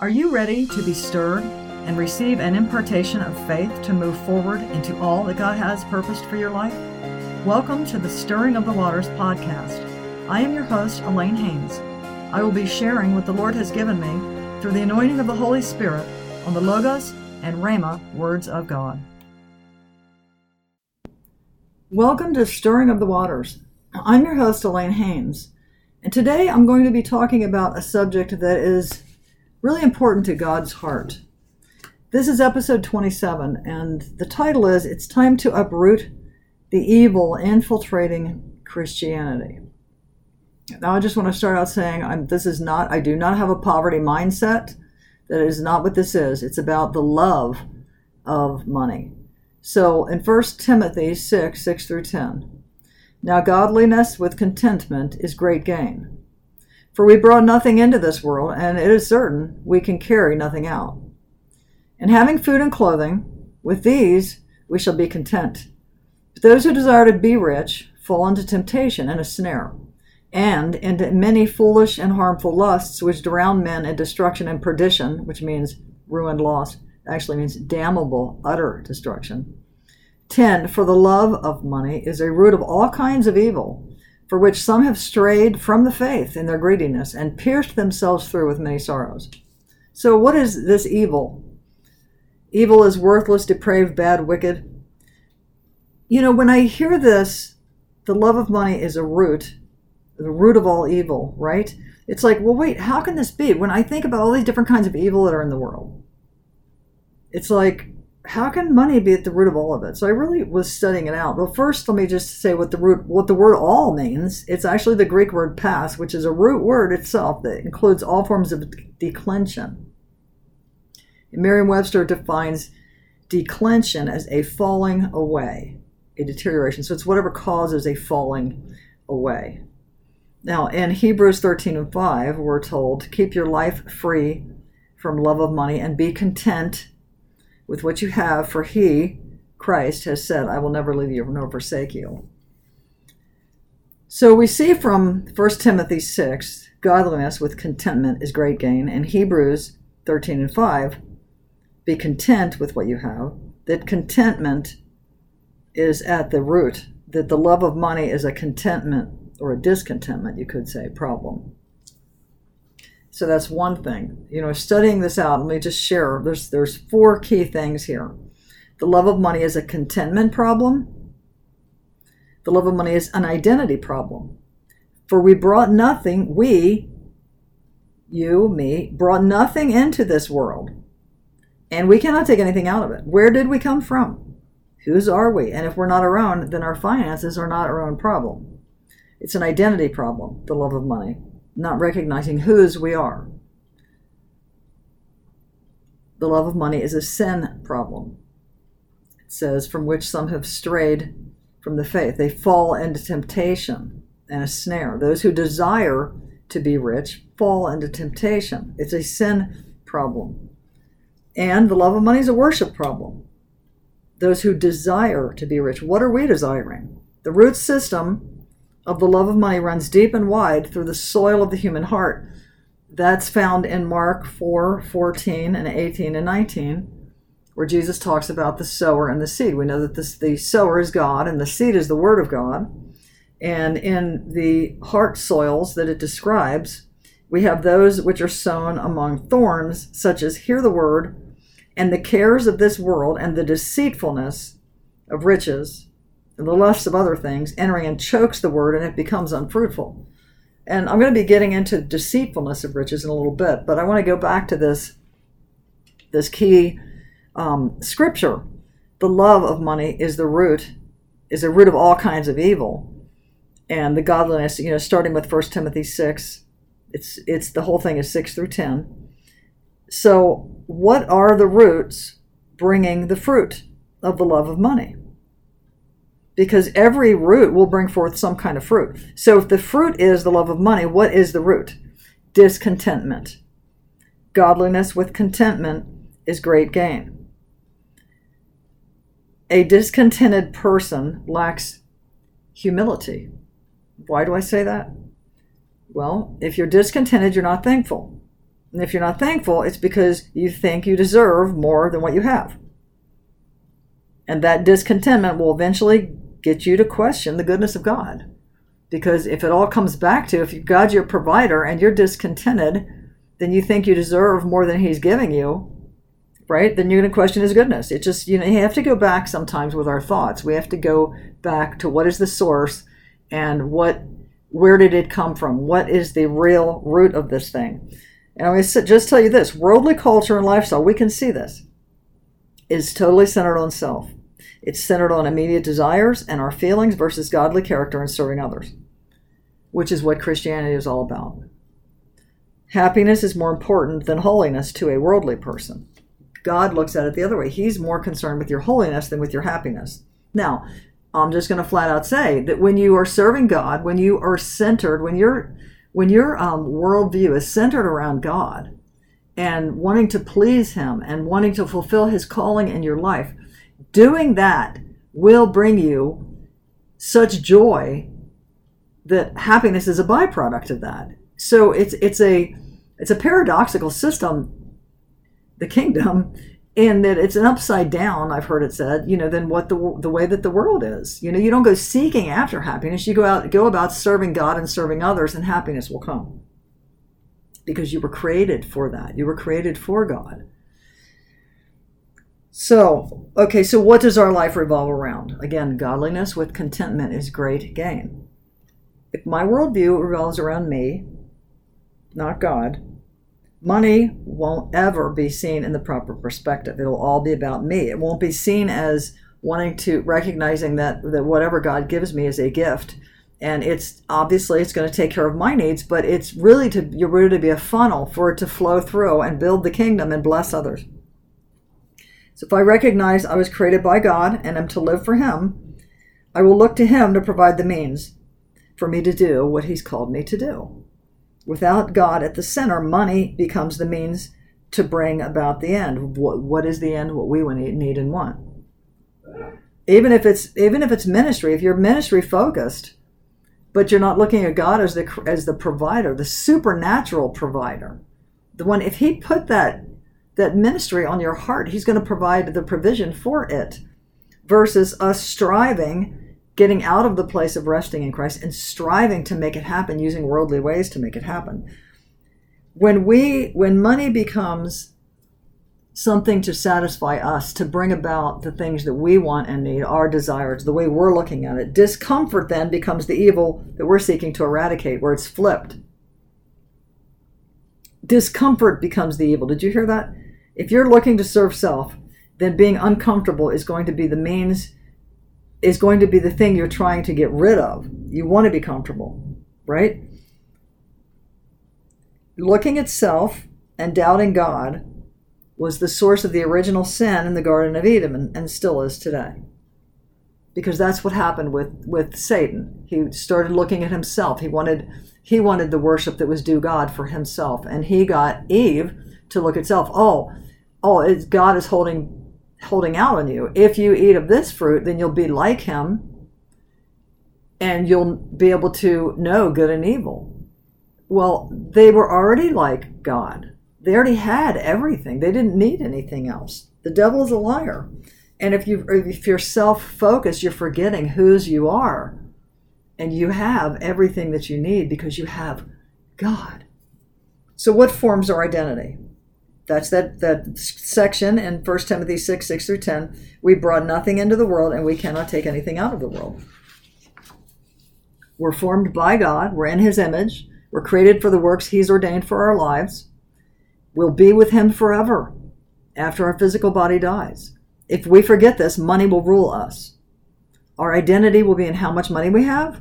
Are you ready to be stirred and receive an impartation of faith to move forward into all that God has purposed for your life? Welcome to the Stirring of the Waters podcast. I am your host, Alane Haynes. I will be sharing what the Lord has given me through the anointing of the Holy Spirit on the Logos and Rhema words of God. Welcome to Stirring of the Waters. I'm your host, Alane Haynes, and today I'm going to be talking about a subject that is really important to God's heart. This is episode 27, and the title is It's Time to Uproot the Evil Infiltrating Christianity. Now, I just want to start out saying I'm, this is not, I do not have a poverty mindset. That is not what this is. It's about the love of money. So in 1 Timothy 6 6 through 10, now godliness with contentment is great gain. For we brought nothing into this world, and it is certain we can carry nothing out. And having food and clothing, with these we shall be content. But those who desire to be rich fall into temptation and a snare, and into many foolish and harmful lusts which drown men in destruction and perdition, which means ruin, loss, actually means damnable, utter destruction. 10. For the love of money is a root of all kinds of evil for which some have strayed from the faith in their greediness and pierced themselves through with many sorrows. So, what is this evil? Evil is worthless, depraved, bad, wicked. You know, when I hear this, the love of money is a root, the root of all evil, right? It's like, well, wait, how can this be? When I think about all these different kinds of evil that are in the world, it's like, how can money be at the root of all of it? So I really was studying it out. But first, let me just say what the root, what the word "all" means. It's actually the Greek word "pas," which is a root word itself that includes all forms of declension. Merriam-Webster defines declension as a falling away, a deterioration. So it's whatever causes a falling away. Now, in Hebrews 13 and 5, we're told, to keep your life free from love of money and be content with what you have, for he, Christ, has said, I will never leave you nor forsake you. So we see from 1 Timothy 6, godliness with contentment is great gain, and Hebrews 13 and 5, be content with what you have, that contentment is at the root, that the love of money is a contentment or a discontentment, you could say, problem. So that's one thing. You know, studying this out, let me just share. There's there's four key things here. The love of money is a contentment problem. The love of money is an identity problem. For we brought nothing, we, you, me, brought nothing into this world. And we cannot take anything out of it. Where did we come from? Whose are we? And if we're not our own, then our finances are not our own problem. It's an identity problem, the love of money not recognizing whose we are. The love of money is a sin problem. It says, from which some have strayed from the faith. They fall into temptation and a snare. Those who desire to be rich fall into temptation. It's a sin problem. And the love of money is a worship problem. Those who desire to be rich, what are we desiring? The root system of the love of money runs deep and wide through the soil of the human heart. That's found in Mark 4 14 and 18 and 19, where Jesus talks about the sower and the seed. We know that this, the sower is God and the seed is the Word of God. And in the heart soils that it describes, we have those which are sown among thorns, such as hear the word, and the cares of this world and the deceitfulness of riches the lusts of other things entering and chokes the word and it becomes unfruitful. And I'm going to be getting into deceitfulness of riches in a little bit, but I want to go back to this this key um, scripture. The love of money is the root, is the root of all kinds of evil, and the godliness. You know, starting with First Timothy six, it's it's the whole thing is six through ten. So, what are the roots bringing the fruit of the love of money? Because every root will bring forth some kind of fruit. So if the fruit is the love of money, what is the root? Discontentment. Godliness with contentment is great gain. A discontented person lacks humility. Why do I say that? Well, if you're discontented, you're not thankful. And if you're not thankful, it's because you think you deserve more than what you have. And that discontentment will eventually get you to question the goodness of God. Because if it all comes back to if God's your provider and you're discontented, then you think you deserve more than He's giving you, right? Then you're going to question His goodness. It just, you know, you have to go back sometimes with our thoughts. We have to go back to what is the source and what, where did it come from? What is the real root of this thing? And I'm going to just tell you this worldly culture and lifestyle, we can see this, is totally centered on self. It's centered on immediate desires and our feelings versus godly character and serving others, which is what Christianity is all about. Happiness is more important than holiness to a worldly person. God looks at it the other way. He's more concerned with your holiness than with your happiness. Now, I'm just going to flat out say that when you are serving God, when you are centered, when your when your um, worldview is centered around God and wanting to please Him and wanting to fulfill His calling in your life, doing that will bring you such joy that happiness is a byproduct of that. So it's it's a it's a paradoxical system, the kingdom, in that it's an upside down. I've heard it said, you know, than what the the way that the world is. You know, you don't go seeking after happiness. You go out go about serving God and serving others, and happiness will come because you were created for that. You were created for God. So, okay, so what does our life revolve around? Again, godliness with contentment is great gain. If my worldview revolves around me, not God, money won't ever be seen in the proper perspective. It'll all be about me. It won't be seen as wanting to recognizing that, that whatever God gives me is a gift. And it's obviously it's going to take care of my needs, but it's really to you're really to be a funnel for it to flow through and build the kingdom and bless others. So if I recognize I was created by God and am to live for Him, I will look to Him to provide the means for me to do what He's called me to do. Without God at the center, money becomes the means to bring about the end. What, what is the end? What we need and want. Even if it's even if it's ministry, if you're ministry focused, but you're not looking at God as the as the provider, the supernatural provider, the one. If He put that that ministry on your heart. He's going to provide the provision for it versus us striving, getting out of the place of resting in Christ and striving to make it happen using worldly ways to make it happen. When we when money becomes something to satisfy us, to bring about the things that we want and need, our desires, the way we're looking at it, discomfort then becomes the evil that we're seeking to eradicate, where it's flipped. Discomfort becomes the evil. Did you hear that? If you're looking to serve self, then being uncomfortable is going to be the means, is going to be the thing you're trying to get rid of. You want to be comfortable, right? Looking at self and doubting God was the source of the original sin in the Garden of Eden and, and still is today. Because that's what happened with, with Satan. He started looking at himself. He wanted he wanted the worship that was due God for himself. And he got Eve to look at self. Oh, oh, it's, God is holding holding out on you. If you eat of this fruit, then you'll be like Him, and you'll be able to know good and evil. Well, they were already like God. They already had everything. They didn't need anything else. The devil is a liar. And if you if you're self-focused, you're forgetting whose you are. And you have everything that you need because you have God. So what forms our identity? That's that, that section in 1 Timothy 6, 6 through 10. We brought nothing into the world and we cannot take anything out of the world. We're formed by God, we're in His image, we're created for the works He's ordained for our lives. We'll be with Him forever after our physical body dies. If we forget this, money will rule us. Our identity will be in how much money we have,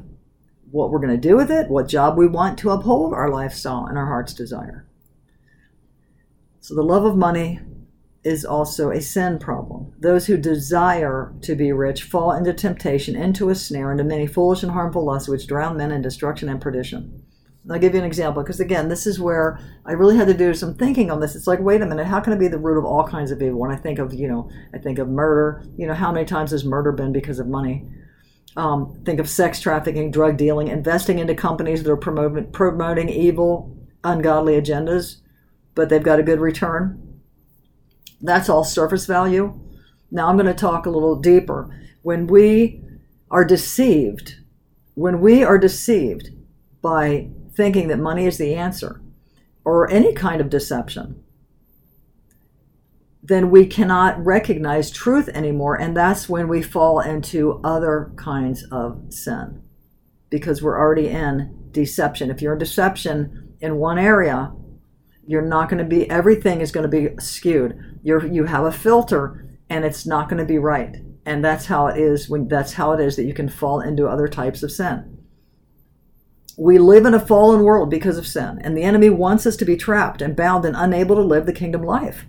what we're going to do with it, what job we want to uphold our lifestyle and our heart's desire. So the love of money is also a sin problem. Those who desire to be rich fall into temptation, into a snare, into many foolish and harmful lusts which drown men in destruction and perdition. I'll give you an example because, again, this is where I really had to do some thinking on this. It's like, wait a minute, how can it be the root of all kinds of evil? When I think of, you know, I think of murder, you know, how many times has murder been because of money? Um, think of sex trafficking, drug dealing, investing into companies that are promoting evil, ungodly agendas but they've got a good return. That's all surface value. Now I'm going to talk a little deeper. When we are deceived, when we are deceived by thinking that money is the answer or any kind of deception, then we cannot recognize truth anymore. And that's when we fall into other kinds of sin because we're already in deception. If you're in deception in one area, you're not going to be, everything is going to be skewed. You're, you have a filter and it's not going to be right. And that's how it is when that's how it is that you can fall into other types of sin. We live in a fallen world because of sin, and the enemy wants us to be trapped and bound and unable to live the kingdom life.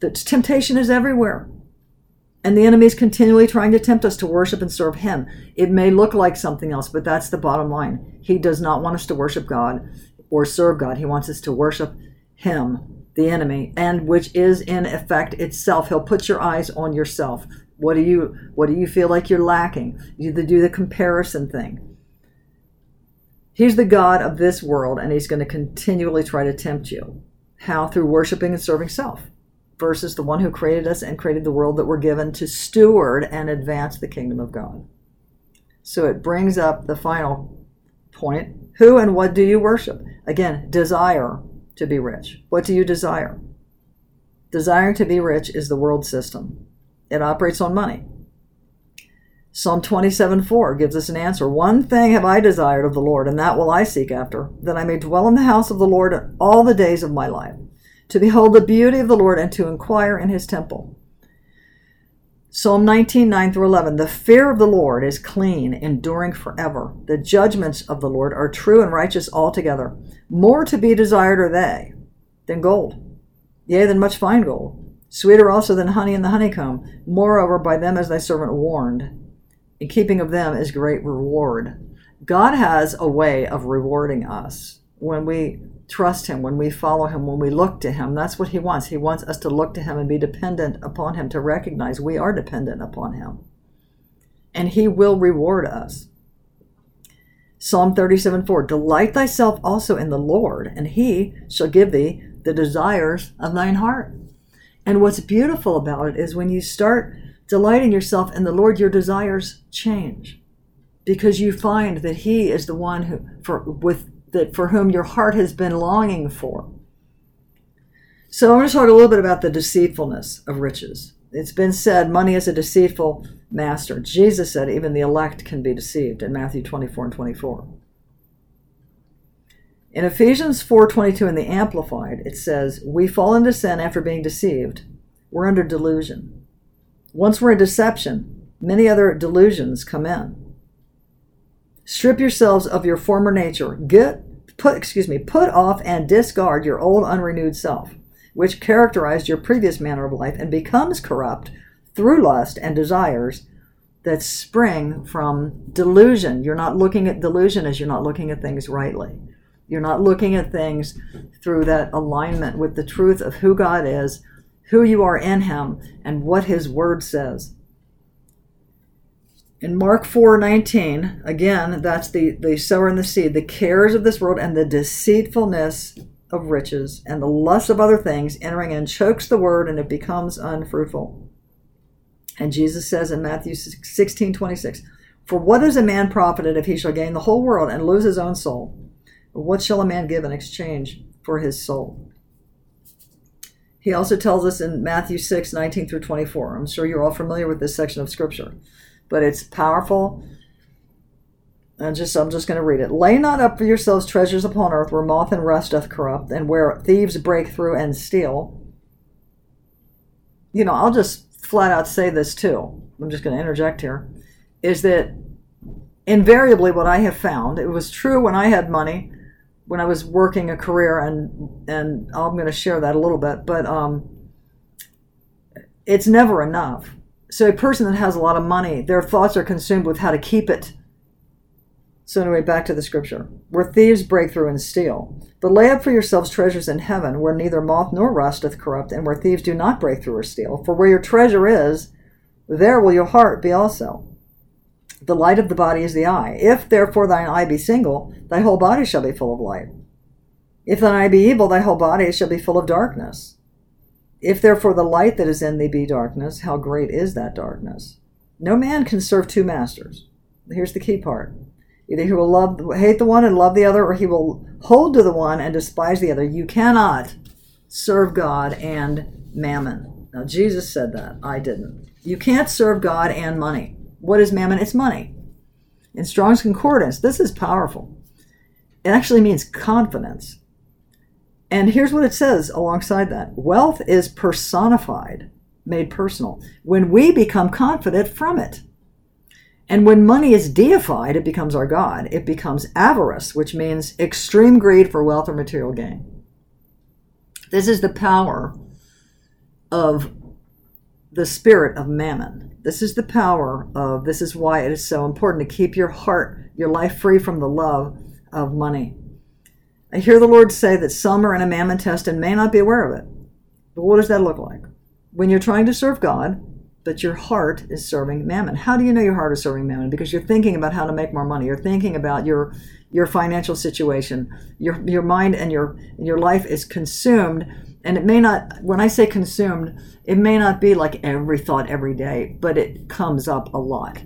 The temptation is everywhere. And the enemy is continually trying to tempt us to worship and serve him. It may look like something else, but that's the bottom line. He does not want us to worship God or serve God. He wants us to worship him, the enemy, and which is in effect itself. He'll put your eyes on yourself. What do you what do you feel like you're lacking? You do the comparison thing. He's the God of this world, and he's going to continually try to tempt you. How? Through worshiping and serving self versus the one who created us and created the world that we're given to steward and advance the kingdom of God. So it brings up the final point who and what do you worship? Again, desire to be rich. What do you desire? Desiring to be rich is the world system, it operates on money. Psalm 27 4 gives us an answer. One thing have I desired of the Lord, and that will I seek after, that I may dwell in the house of the Lord all the days of my life to behold the beauty of the Lord and to inquire in his temple. Psalm 19, 9 through 11. The fear of the Lord is clean, enduring forever. The judgments of the Lord are true and righteous altogether. More to be desired are they than gold, yea, than much fine gold. Sweeter also than honey in the honeycomb. Moreover, by them is thy servant warned. In keeping of them is great reward. God has a way of rewarding us when we trust him, when we follow him, when we look to him. That's what he wants. He wants us to look to him and be dependent upon him, to recognize we are dependent upon him. And he will reward us. Psalm 37 4 Delight thyself also in the Lord, and he shall give thee the desires of thine heart. And what's beautiful about it is when you start delighting yourself in the Lord, your desires change because you find that he is the one who for with that for whom your heart has been longing for. So I want to talk a little bit about the deceitfulness of riches. It's been said money is a deceitful master. Jesus said even the elect can be deceived in Matthew 24 and 24. In Ephesians 4:22 in the Amplified, it says, "We fall into sin after being deceived. We're under delusion. Once we're in deception, many other delusions come in. Strip yourselves of your former nature. Get put excuse me, put off and discard your old unrenewed self, which characterized your previous manner of life and becomes corrupt through lust and desires that spring from delusion. You're not looking at delusion as you're not looking at things rightly. You're not looking at things through that alignment with the truth of who God is, who you are in Him, and what His Word says. In Mark 4:19, again, that's the, the sower and the seed, the cares of this world and the deceitfulness of riches and the lust of other things entering in chokes the word and it becomes unfruitful. And Jesus says in Matthew 16, 26, For what is a man profited if he shall gain the whole world and lose his own soul? What shall a man give in exchange for his soul? He also tells us in Matthew 6, 19 through 24. I'm sure you're all familiar with this section of scripture but it's powerful. And just I'm just going to read it. Lay not up for yourselves treasures upon earth, where moth and rust doth corrupt, and where thieves break through and steal. You know, I'll just flat out say this too. I'm just going to interject here. Is that invariably what I have found? It was true when I had money, when I was working a career, and and I'm going to share that a little bit. But um, it's never enough so a person that has a lot of money, their thoughts are consumed with how to keep it. So anyway, back to the scripture. Where thieves break through and steal. But lay up for yourselves treasures in heaven, where neither moth nor rust doth corrupt, and where thieves do not break through or steal. For where your treasure is, there will your heart be also. The light of the body is the eye. If therefore thine eye be single, thy whole body shall be full of light. If thine eye be evil, thy whole body shall be full of darkness. If therefore the light that is in thee be darkness, how great is that darkness? No man can serve two masters. Here's the key part. Either he will love hate the one and love the other, or he will hold to the one and despise the other. You cannot serve God and mammon. Now Jesus said that. I didn't. You can't serve God and money. What is mammon? It's money. In Strong's Concordance, this is powerful. It actually means confidence. And here's what it says alongside that wealth is personified, made personal, when we become confident from it. And when money is deified, it becomes our God. It becomes avarice, which means extreme greed for wealth or material gain. This is the power of the spirit of mammon. This is the power of, this is why it is so important to keep your heart, your life free from the love of money. I hear the Lord say that some are in a mammon test and may not be aware of it. But what does that look like? When you're trying to serve God, but your heart is serving mammon. How do you know your heart is serving mammon? Because you're thinking about how to make more money. You're thinking about your your financial situation. Your your mind and your your life is consumed. And it may not when I say consumed, it may not be like every thought every day, but it comes up a lot.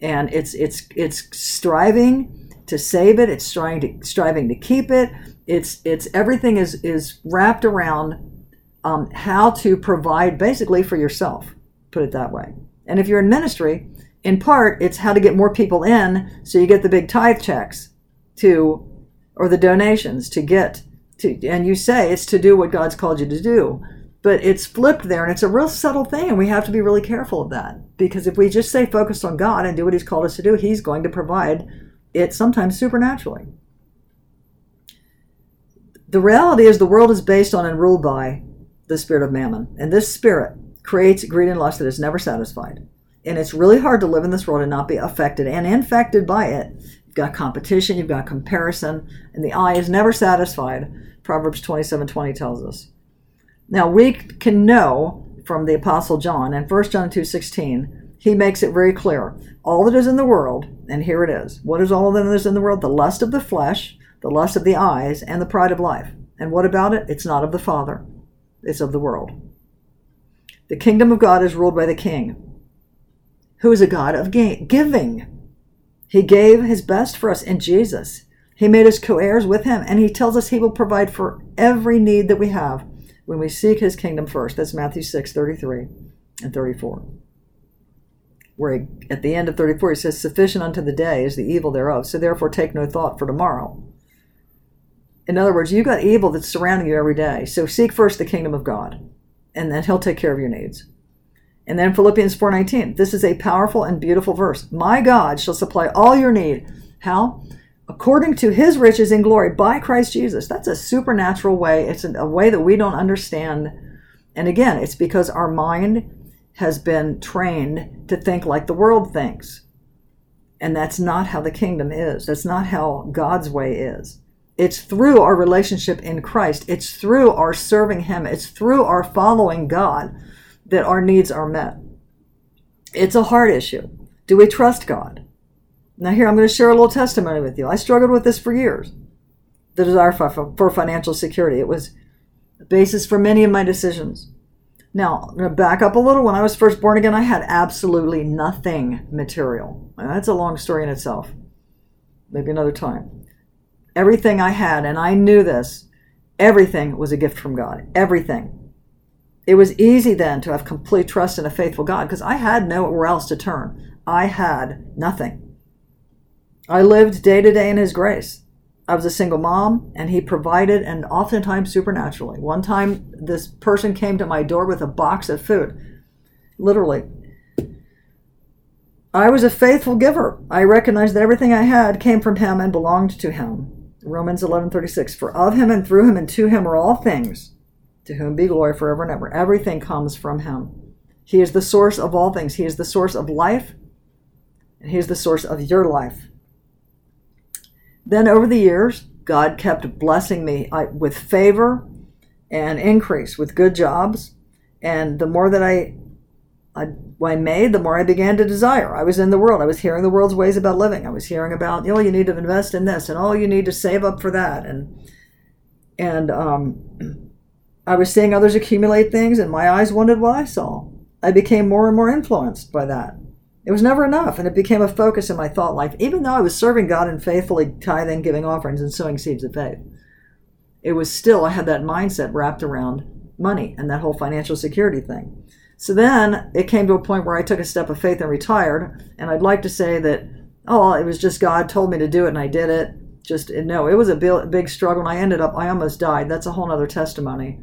And it's it's it's striving to save it. It's trying to striving to keep it. It's it's everything is is wrapped around um, how to provide basically for yourself. Put it that way. And if you're in ministry, in part, it's how to get more people in so you get the big tithe checks to or the donations to get to and you say it's to do what God's called you to do. But it's flipped there and it's a real subtle thing and we have to be really careful of that. Because if we just stay focused on God and do what He's called us to do, He's going to provide it sometimes supernaturally. The reality is the world is based on and ruled by the spirit of mammon. And this spirit creates greed and lust that is never satisfied. And it's really hard to live in this world and not be affected and infected by it. You've got competition, you've got comparison, and the eye is never satisfied. Proverbs 27 20 tells us. Now we can know from the Apostle John and 1 John 2 16 he makes it very clear. All that is in the world, and here it is. What is all that is in the world? The lust of the flesh, the lust of the eyes, and the pride of life. And what about it? It's not of the Father, it's of the world. The kingdom of God is ruled by the king, who is a God of giving. He gave his best for us in Jesus. He made us co heirs with him, and he tells us he will provide for every need that we have when we seek his kingdom first. That's Matthew 6 33 and 34 where he, at the end of 34 he says, Sufficient unto the day is the evil thereof, so therefore take no thought for tomorrow. In other words, you've got evil that's surrounding you every day, so seek first the kingdom of God, and then he'll take care of your needs. And then Philippians 4:19. This is a powerful and beautiful verse. My God shall supply all your need. How? According to his riches in glory by Christ Jesus. That's a supernatural way. It's a way that we don't understand. And again, it's because our mind has been trained to think like the world thinks. And that's not how the kingdom is. That's not how God's way is. It's through our relationship in Christ, it's through our serving Him, it's through our following God that our needs are met. It's a heart issue. Do we trust God? Now, here, I'm going to share a little testimony with you. I struggled with this for years the desire for, for financial security. It was the basis for many of my decisions. Now, I'm to back up a little. When I was first born again, I had absolutely nothing material. That's a long story in itself. Maybe another time. Everything I had, and I knew this, everything was a gift from God. Everything. It was easy then to have complete trust in a faithful God because I had nowhere else to turn. I had nothing. I lived day to day in His grace. I was a single mom, and he provided, and oftentimes supernaturally. One time, this person came to my door with a box of food, literally. I was a faithful giver. I recognized that everything I had came from him and belonged to him. Romans 11:36 For of him and through him and to him are all things to whom be glory forever and ever. Everything comes from him. He is the source of all things. He is the source of life and he is the source of your life. Then over the years, God kept blessing me with favor and increase with good jobs. And the more that I, I, I made, the more I began to desire. I was in the world. I was hearing the world's ways about living. I was hearing about, you know, you need to invest in this and oh, you need to save up for that. And And um, I was seeing others accumulate things, and my eyes wanted what I saw. I became more and more influenced by that. It was never enough, and it became a focus in my thought life, even though I was serving God and faithfully tithing, giving offerings, and sowing seeds of faith. It was still, I had that mindset wrapped around money and that whole financial security thing. So then it came to a point where I took a step of faith and retired. And I'd like to say that, oh, it was just God told me to do it and I did it. Just no, it was a big struggle. And I ended up, I almost died. That's a whole other testimony.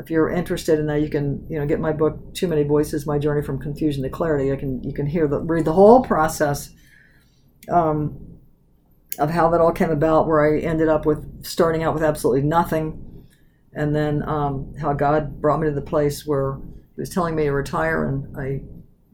If you're interested in that, you can, you know, get my book, Too Many Voices: My Journey from Confusion to Clarity. I can, you can hear the read the whole process. Um, of how that all came about, where I ended up with starting out with absolutely nothing, and then um, how God brought me to the place where He was telling me to retire, and I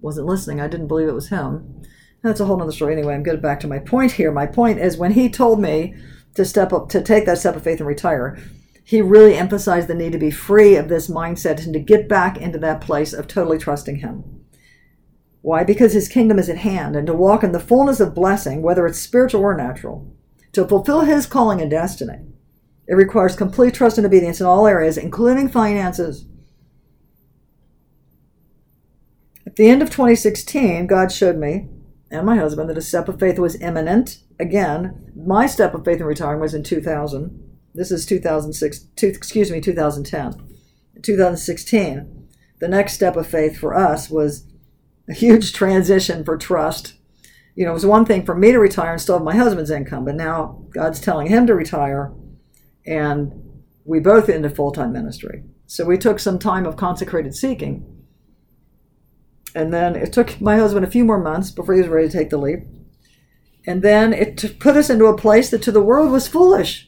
wasn't listening. I didn't believe it was Him. That's a whole other story. Anyway, I'm getting back to my point here. My point is when He told me to step up, to take that step of faith and retire, He really emphasized the need to be free of this mindset and to get back into that place of totally trusting Him. Why? Because his kingdom is at hand, and to walk in the fullness of blessing, whether it's spiritual or natural, to fulfill his calling and destiny, it requires complete trust and obedience in all areas, including finances. At the end of 2016, God showed me and my husband that a step of faith was imminent. Again, my step of faith in retiring was in 2000. This is 2006, two, excuse me, 2010. 2016, the next step of faith for us was a huge transition for trust. You know, it was one thing for me to retire and still have my husband's income, but now God's telling him to retire, and we both into full time ministry. So we took some time of consecrated seeking. And then it took my husband a few more months before he was ready to take the leap. And then it put us into a place that to the world was foolish.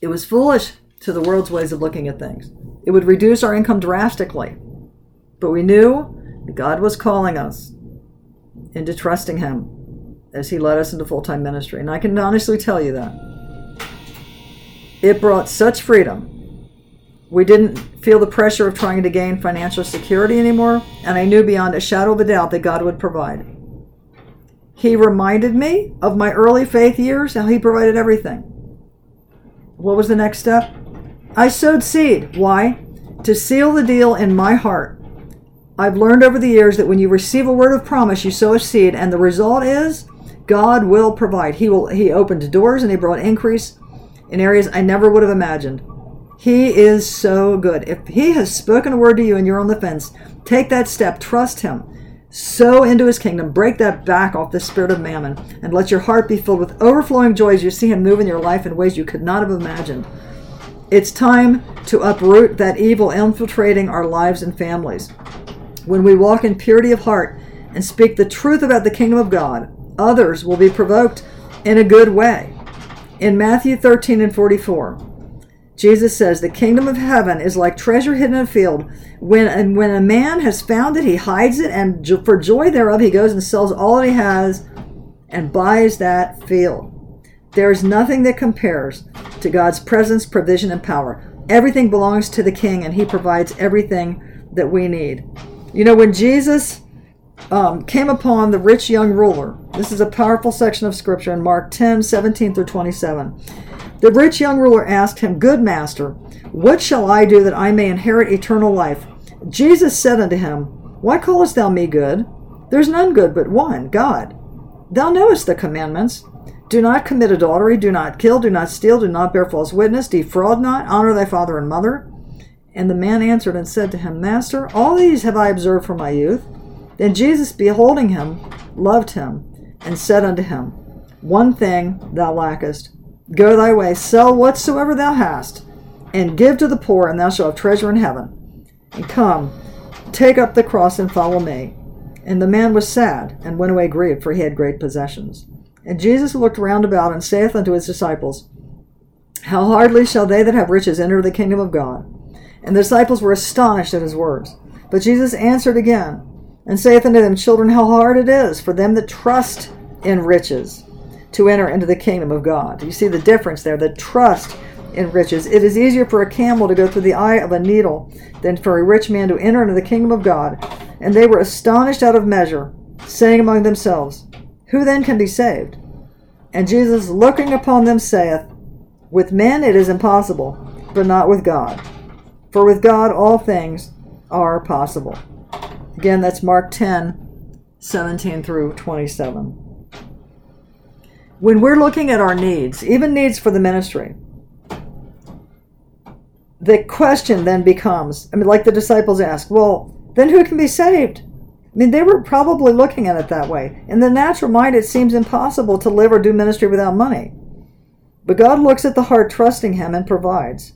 It was foolish to the world's ways of looking at things. It would reduce our income drastically. But we knew that God was calling us into trusting Him as He led us into full time ministry. And I can honestly tell you that. It brought such freedom. We didn't feel the pressure of trying to gain financial security anymore, and I knew beyond a shadow of a doubt that God would provide. He reminded me of my early faith years, how He provided everything. What was the next step? I sowed seed. Why? To seal the deal in my heart I've learned over the years that when you receive a word of promise, you sow a seed, and the result is God will provide. He will. He opened doors and He brought increase in areas I never would have imagined. He is so good. If He has spoken a word to you and you're on the fence, take that step. Trust Him. Sow into His kingdom. Break that back off the spirit of mammon, and let your heart be filled with overflowing joy as you see Him move in your life in ways you could not have imagined. It's time to uproot that evil infiltrating our lives and families. When we walk in purity of heart and speak the truth about the kingdom of God, others will be provoked in a good way. In Matthew 13 and 44, Jesus says, The kingdom of heaven is like treasure hidden in a field. When, and when a man has found it, he hides it, and for joy thereof, he goes and sells all that he has and buys that field. There is nothing that compares to God's presence, provision, and power. Everything belongs to the King, and he provides everything that we need. You know, when Jesus um, came upon the rich young ruler, this is a powerful section of scripture in Mark 10 17 through 27. The rich young ruler asked him, Good master, what shall I do that I may inherit eternal life? Jesus said unto him, Why callest thou me good? There's none good but one, God. Thou knowest the commandments. Do not commit adultery, do not kill, do not steal, do not bear false witness, defraud not, honor thy father and mother. And the man answered and said to him, Master, all these have I observed from my youth. Then Jesus, beholding him, loved him, and said unto him, One thing thou lackest. Go thy way, sell whatsoever thou hast, and give to the poor, and thou shalt have treasure in heaven. And come, take up the cross and follow me. And the man was sad, and went away grieved, for he had great possessions. And Jesus looked round about, and saith unto his disciples, How hardly shall they that have riches enter the kingdom of God? And the disciples were astonished at his words. But Jesus answered again, and saith unto them, Children, how hard it is for them that trust in riches to enter into the kingdom of God. You see the difference there, the trust in riches. It is easier for a camel to go through the eye of a needle than for a rich man to enter into the kingdom of God. And they were astonished out of measure, saying among themselves, Who then can be saved? And Jesus, looking upon them, saith, With men it is impossible, but not with God. For with God all things are possible. Again, that's Mark 10, 17 through 27. When we're looking at our needs, even needs for the ministry, the question then becomes I mean, like the disciples ask, well, then who can be saved? I mean, they were probably looking at it that way. In the natural mind, it seems impossible to live or do ministry without money. But God looks at the heart, trusting Him, and provides.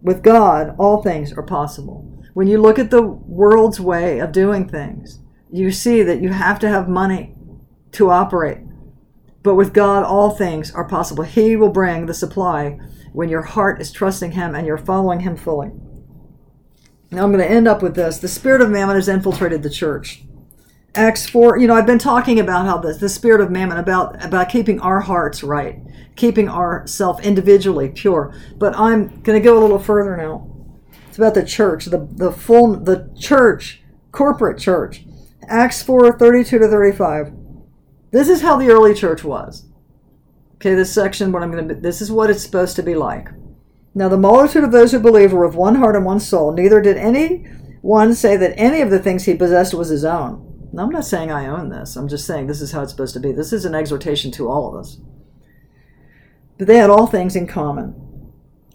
With God, all things are possible. When you look at the world's way of doing things, you see that you have to have money to operate. But with God, all things are possible. He will bring the supply when your heart is trusting Him and you're following Him fully. Now I'm going to end up with this. The spirit of mammon has infiltrated the church. Acts 4, you know, I've been talking about how this, the spirit of mammon, about, about keeping our hearts right, keeping ourself individually pure. But I'm going to go a little further now. It's about the church, the, the full, the church, corporate church. Acts 4, 32 to 35. This is how the early church was. Okay, this section, what I'm going to, this is what it's supposed to be like. Now the multitude of those who believed were of one heart and one soul. Neither did any one say that any of the things he possessed was his own. Now, I'm not saying I own this. I'm just saying this is how it's supposed to be. This is an exhortation to all of us. But they had all things in common.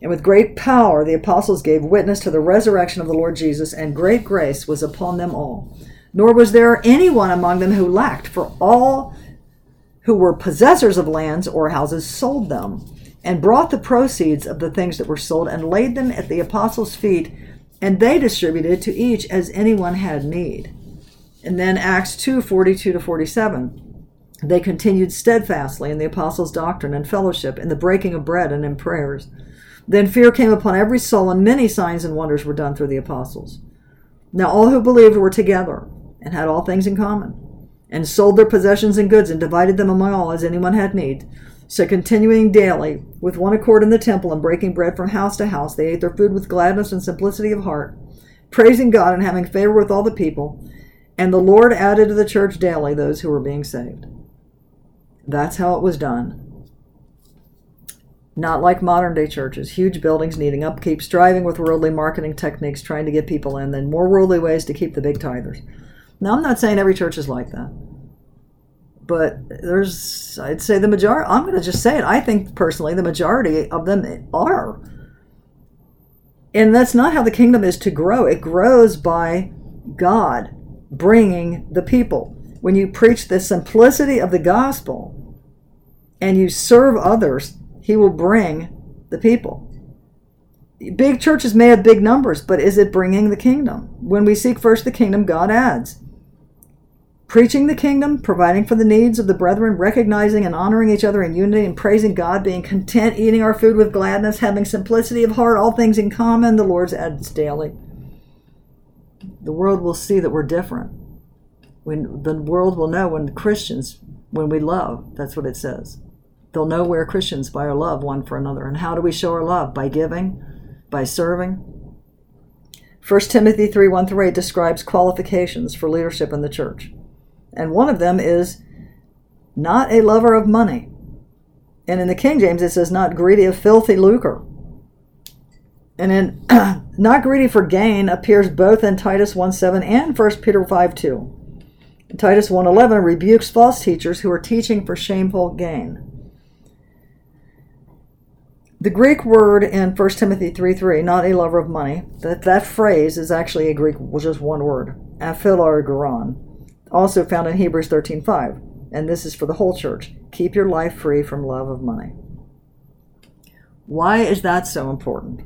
And with great power, the apostles gave witness to the resurrection of the Lord Jesus, and great grace was upon them all. Nor was there anyone among them who lacked, for all who were possessors of lands or houses sold them and brought the proceeds of the things that were sold and laid them at the apostles' feet, and they distributed to each as anyone had need. And then Acts 2 42 to 47. They continued steadfastly in the apostles' doctrine and fellowship, in the breaking of bread and in prayers. Then fear came upon every soul, and many signs and wonders were done through the apostles. Now all who believed were together and had all things in common, and sold their possessions and goods and divided them among all as anyone had need. So, continuing daily with one accord in the temple and breaking bread from house to house, they ate their food with gladness and simplicity of heart, praising God and having favor with all the people. And the Lord added to the church daily those who were being saved. That's how it was done. Not like modern day churches, huge buildings needing upkeep, striving with worldly marketing techniques, trying to get people in, then more worldly ways to keep the big tithers. Now, I'm not saying every church is like that but there's I'd say the majority I'm going to just say it. I think personally the majority of them are. And that's not how the kingdom is to grow. It grows by God bringing the people. When you preach the simplicity of the gospel and you serve others he will bring the people big churches may have big numbers but is it bringing the kingdom when we seek first the kingdom God adds preaching the kingdom, providing for the needs of the brethren, recognizing and honoring each other in unity, and praising God, being content, eating our food with gladness, having simplicity of heart, all things in common, the Lord's adds daily. The world will see that we're different. When the world will know when Christians, when we love, that's what it says. They'll know we're Christians by our love one for another. And how do we show our love? By giving, by serving. 1 Timothy 3 1 through 8 describes qualifications for leadership in the church. And one of them is not a lover of money. And in the King James, it says not greedy of filthy lucre. And in not greedy for gain appears both in Titus 1 7 and 1 Peter 5 2. Titus 1:11 rebukes false teachers who are teaching for shameful gain. The Greek word in 1 Timothy 3 3, not a lover of money, that, that phrase is actually a Greek, just one word, aphilargeron, also found in Hebrews 13:5, and this is for the whole church. Keep your life free from love of money. Why is that so important?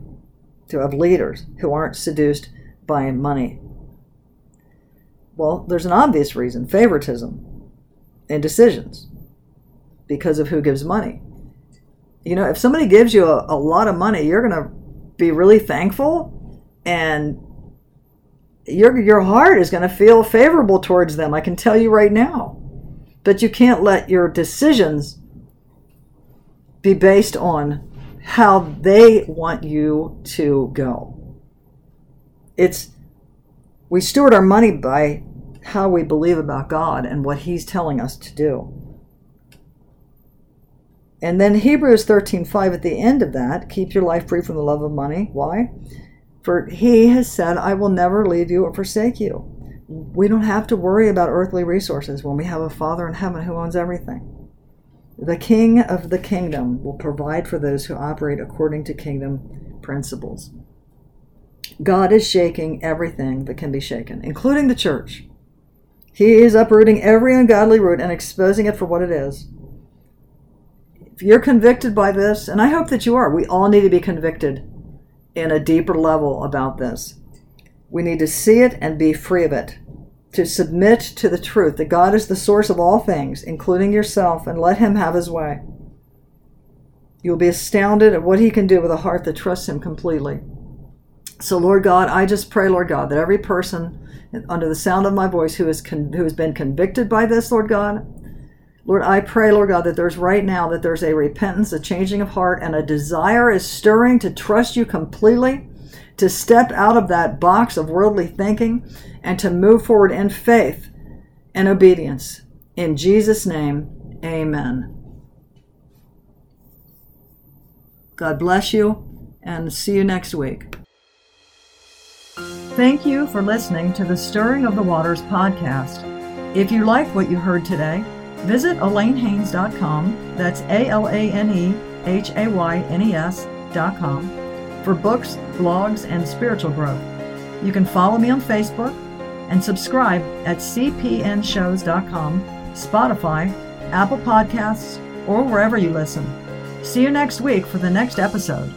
To have leaders who aren't seduced by money. Well, there's an obvious reason favoritism in decisions because of who gives money. You know, if somebody gives you a, a lot of money, you're going to be really thankful and your your heart is going to feel favorable towards them. I can tell you right now. But you can't let your decisions be based on how they want you to go. It's we steward our money by how we believe about God and what he's telling us to do. And then Hebrews 13:5 at the end of that, keep your life free from the love of money. Why? For he has said, I will never leave you or forsake you. We don't have to worry about earthly resources when we have a Father in heaven who owns everything. The King of the kingdom will provide for those who operate according to kingdom principles. God is shaking everything that can be shaken, including the church. He is uprooting every ungodly root and exposing it for what it is. If you're convicted by this, and I hope that you are, we all need to be convicted in a deeper level about this. We need to see it and be free of it, to submit to the truth that God is the source of all things, including yourself, and let Him have His way. You'll be astounded at what He can do with a heart that trusts Him completely. So, Lord God, I just pray, Lord God, that every person under the sound of my voice who, is con- who has been convicted by this, Lord God, Lord, I pray, Lord God, that there's right now that there's a repentance, a changing of heart, and a desire is stirring to trust you completely, to step out of that box of worldly thinking, and to move forward in faith and obedience. In Jesus' name, amen. God bless you, and see you next week. Thank you for listening to the Stirring of the Waters podcast. If you liked what you heard today, Visit AlaneHaynes.com, that's A L A N E H A Y N E S.com, for books, blogs, and spiritual growth. You can follow me on Facebook and subscribe at cpnshows.com, Spotify, Apple Podcasts, or wherever you listen. See you next week for the next episode.